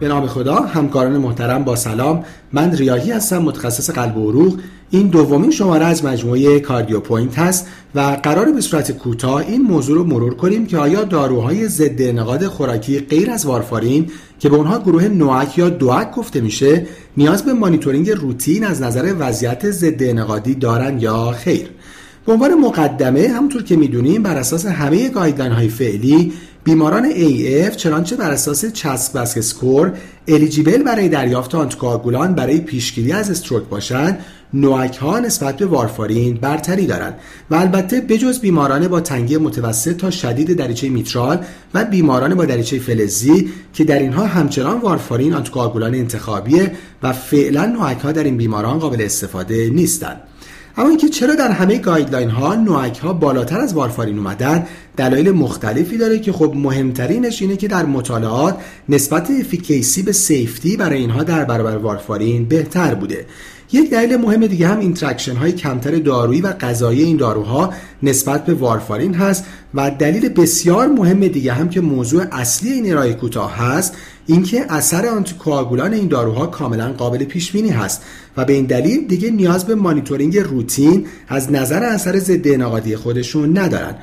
به نام خدا همکاران محترم با سلام. من ریاهی هستم متخصص قلب و عروق. این دومین شماره از مجموعه کاردیو پوینت هست و قرار به صورت کوتاه این موضوع رو مرور کنیم که آیا داروهای ضد انعقاد خوراکی غیر از وارفارین که به اونها گروه NOAC یا DOAC گفته میشه نیاز به مانیتورینگ روتین از نظر وضعیت ضد انعقادی دارن یا خیر؟ به عنوان مقدمه همونطور که می‌دونیم بر اساس همه guideline های فعلی بیماران AF چنانچه بر اساس CHADS-VASc score eligible برای دریافت آنتیکواگولان برای پیشگیری از stroke باشند NOAC ها نسبت به وارفارین برتری دارند و البته بجز بیماران با تنگی متوسط تا شدید دریچه میترال و بیماران با دریچه فلزی که در اینها همچنان وارفارین آنتیکواگولان انتخابیه و فعلا NOAC ها در این بیماران قابل استفاده نیستند. اما اینکه چرا در همه guideline ها NOAC ها بالاتر از وارفارین اومدن دلایل مختلفی داره که خب مهمترینش اینه که در مطالعات نسبت efficacy به safety برای اینها در برابر وارفارین بهتر بوده. یک دلیل مهم دیگه هم interaction های کمتر دارویی و غذایی این داروها نسبت به وارفارین هست و دلیل بسیار مهم دیگه هم که موضوع اصلی این ارائه کوتاه هست اینکه اثر آنتیکواگولان این داروها کاملا قابل پیش بینی هست و به این دلیل دیگه نیاز به مانیتورینگ روتین از نظر اثر ضد انعقادی خودشون ندارن.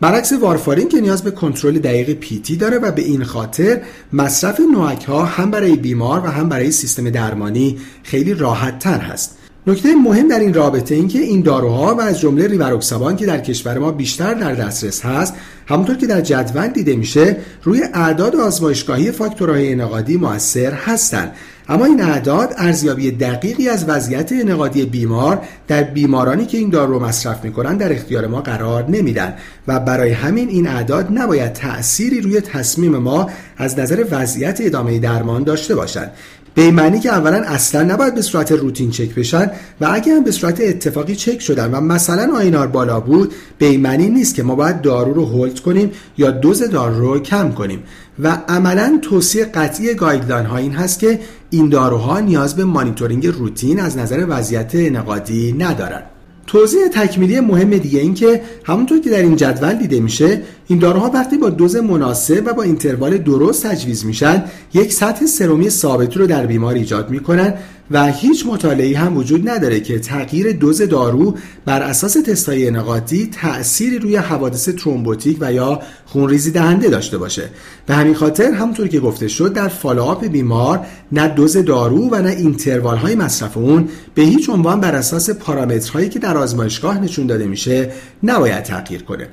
برعکس وارفارین که نیاز به کنترل دقیق پیتی داره و به این خاطر مصرف نوک ها هم برای بیمار و هم برای سیستم درمانی خیلی راحت تر هست. نکته مهم در این رابطه این که این داروها و از جمله ریواروکسابان که در کشور ما بیشتر در دسترس هست همونطور که در جدول دیده میشه روی اعداد آزمایشگاهی فاکتورهای انعقادی موثر هستند اما این اعداد ارزیابی دقیقی از وضعیت انقادی بیمار در بیمارانی که این دارو رو مصرف می‌کنن در اختیار ما قرار نمیدن و برای همین این اعداد نباید تأثیری روی تصمیم ما از نظر وضعیت ادامه درمان داشته باشند. به معنی که اولا اصلا نباید به صورت روتین چک بشن و اگر هم به صورت اتفاقی چک شدن و مثلا آینار بالا بود به معنی نیست که ما باید دارو رو هولد کنیم یا دوز دارو رو کم کنیم. و عملا توصیه قطعی گایدلاین ها این هست که این داروها نیاز به مانیتورینگ روتین از نظر وضعیت انقادی ندارند توضیح تکمیلی مهم دیگه این که همونطور که در این جدول دیده میشه این داروها وقتی با دوز مناسب و با اینتروال درست تجویز میشن یک سطح سرومی ثابتی رو در بیمار ایجاد می‌کنن و هیچ مطالعه‌ای هم وجود نداره که تغییر دوز دارو بر اساس تستای انقاطی تأثیری روی حوادث ترومبوتیک و یا خونریزی دهنده داشته باشه. به همین خاطر همونطور که گفته شد در follow-up بیمار نه دوز دارو و نه interval های مصرف اون به هیچ عنوان بر اساس پارامترهایی که در آزمایشگاه نشون داده میشه نباید تغییر کنه.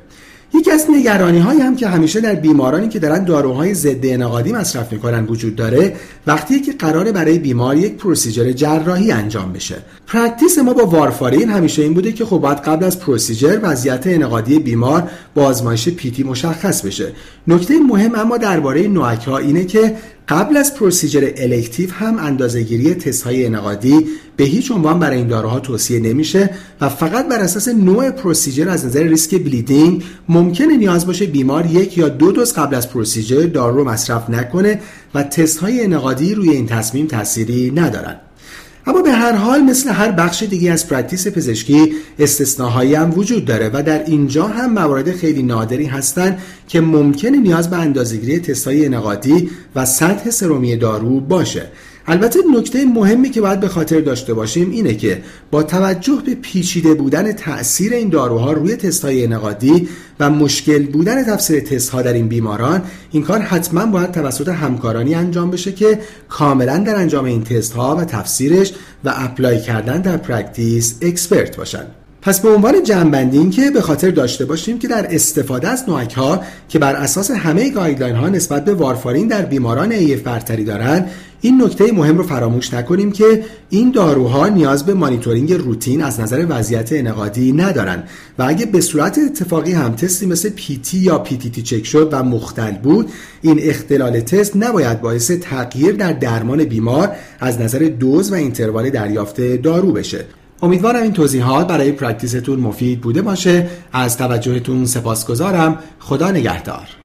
یکی از نگرانی هایی هم که همیشه در بیمارانی که دارن داروهای ضد انعقادی مصرف می‌کنن وجود داره وقتی که قراره برای بیمار یک procedure جراحی انجام بشه. practice ما با وارفارین همیشه این بوده که خب باید قبل از procedure وضعیت انعقادی بیمار با آزمایش PT مشخص بشه. نکته مهم اما درباره NOAC ها اینه که قبل از procedure elective هم اندازهگیری تست های انعقادی به هیچ عنوان برای این داروها توصیه نمیشه و فقط بر اساس نوع procedure از نظر ریسک bleeding ممکنه نیاز باشه بیمار یک یا دو دوز قبل از procedure دارو رو مصرف نکنه و تست های انعقادی روی این تصمیم تأثیری ندارن. اما به هر حال مثل هر بخش دیگه از practice پزشکی استثناهایی هم وجود داره و در اینجا هم موارد خیلی نادری هستند که ممکنه نیاز به اندازهگیری تستای انقادی و سطح سرومی دارو باشه. البته نکته مهمی که باید به خاطر داشته باشیم اینه که با توجه به پیچیده بودن تاثیر این داروها روی تستهای انقادی و مشکل بودن تفسیر تستها در این بیماران این کار حتما باید توسط همکارانی انجام بشه که کاملا در انجام این تستها و تفسیرش و apply کردن در practice expert باشن. پس به عنوان جمع‌بندی این که به خاطر داشته باشیم که در استفاده از NOAC ها که بر اساس همه guideline ها نسبت به وارفارین در بیماران AF برتری دارند این نکته مهم رو فراموش نکنیم که این داروها نیاز به مانیتورینگ روتین از نظر وضعیت انعقادی ندارن و اگه به صورت اتفاقی هم تستی مثل PT یا PTT چک شد و مختل بود این اختلال تست نباید باعث تغییر در درمان بیمار از نظر دوز و اینتروال دریافت دارو بشه. امیدوارم این توضیحات برای پرکتیستون مفید بوده باشه. از توجهتون سپاسگزارم. خدا نگهدار.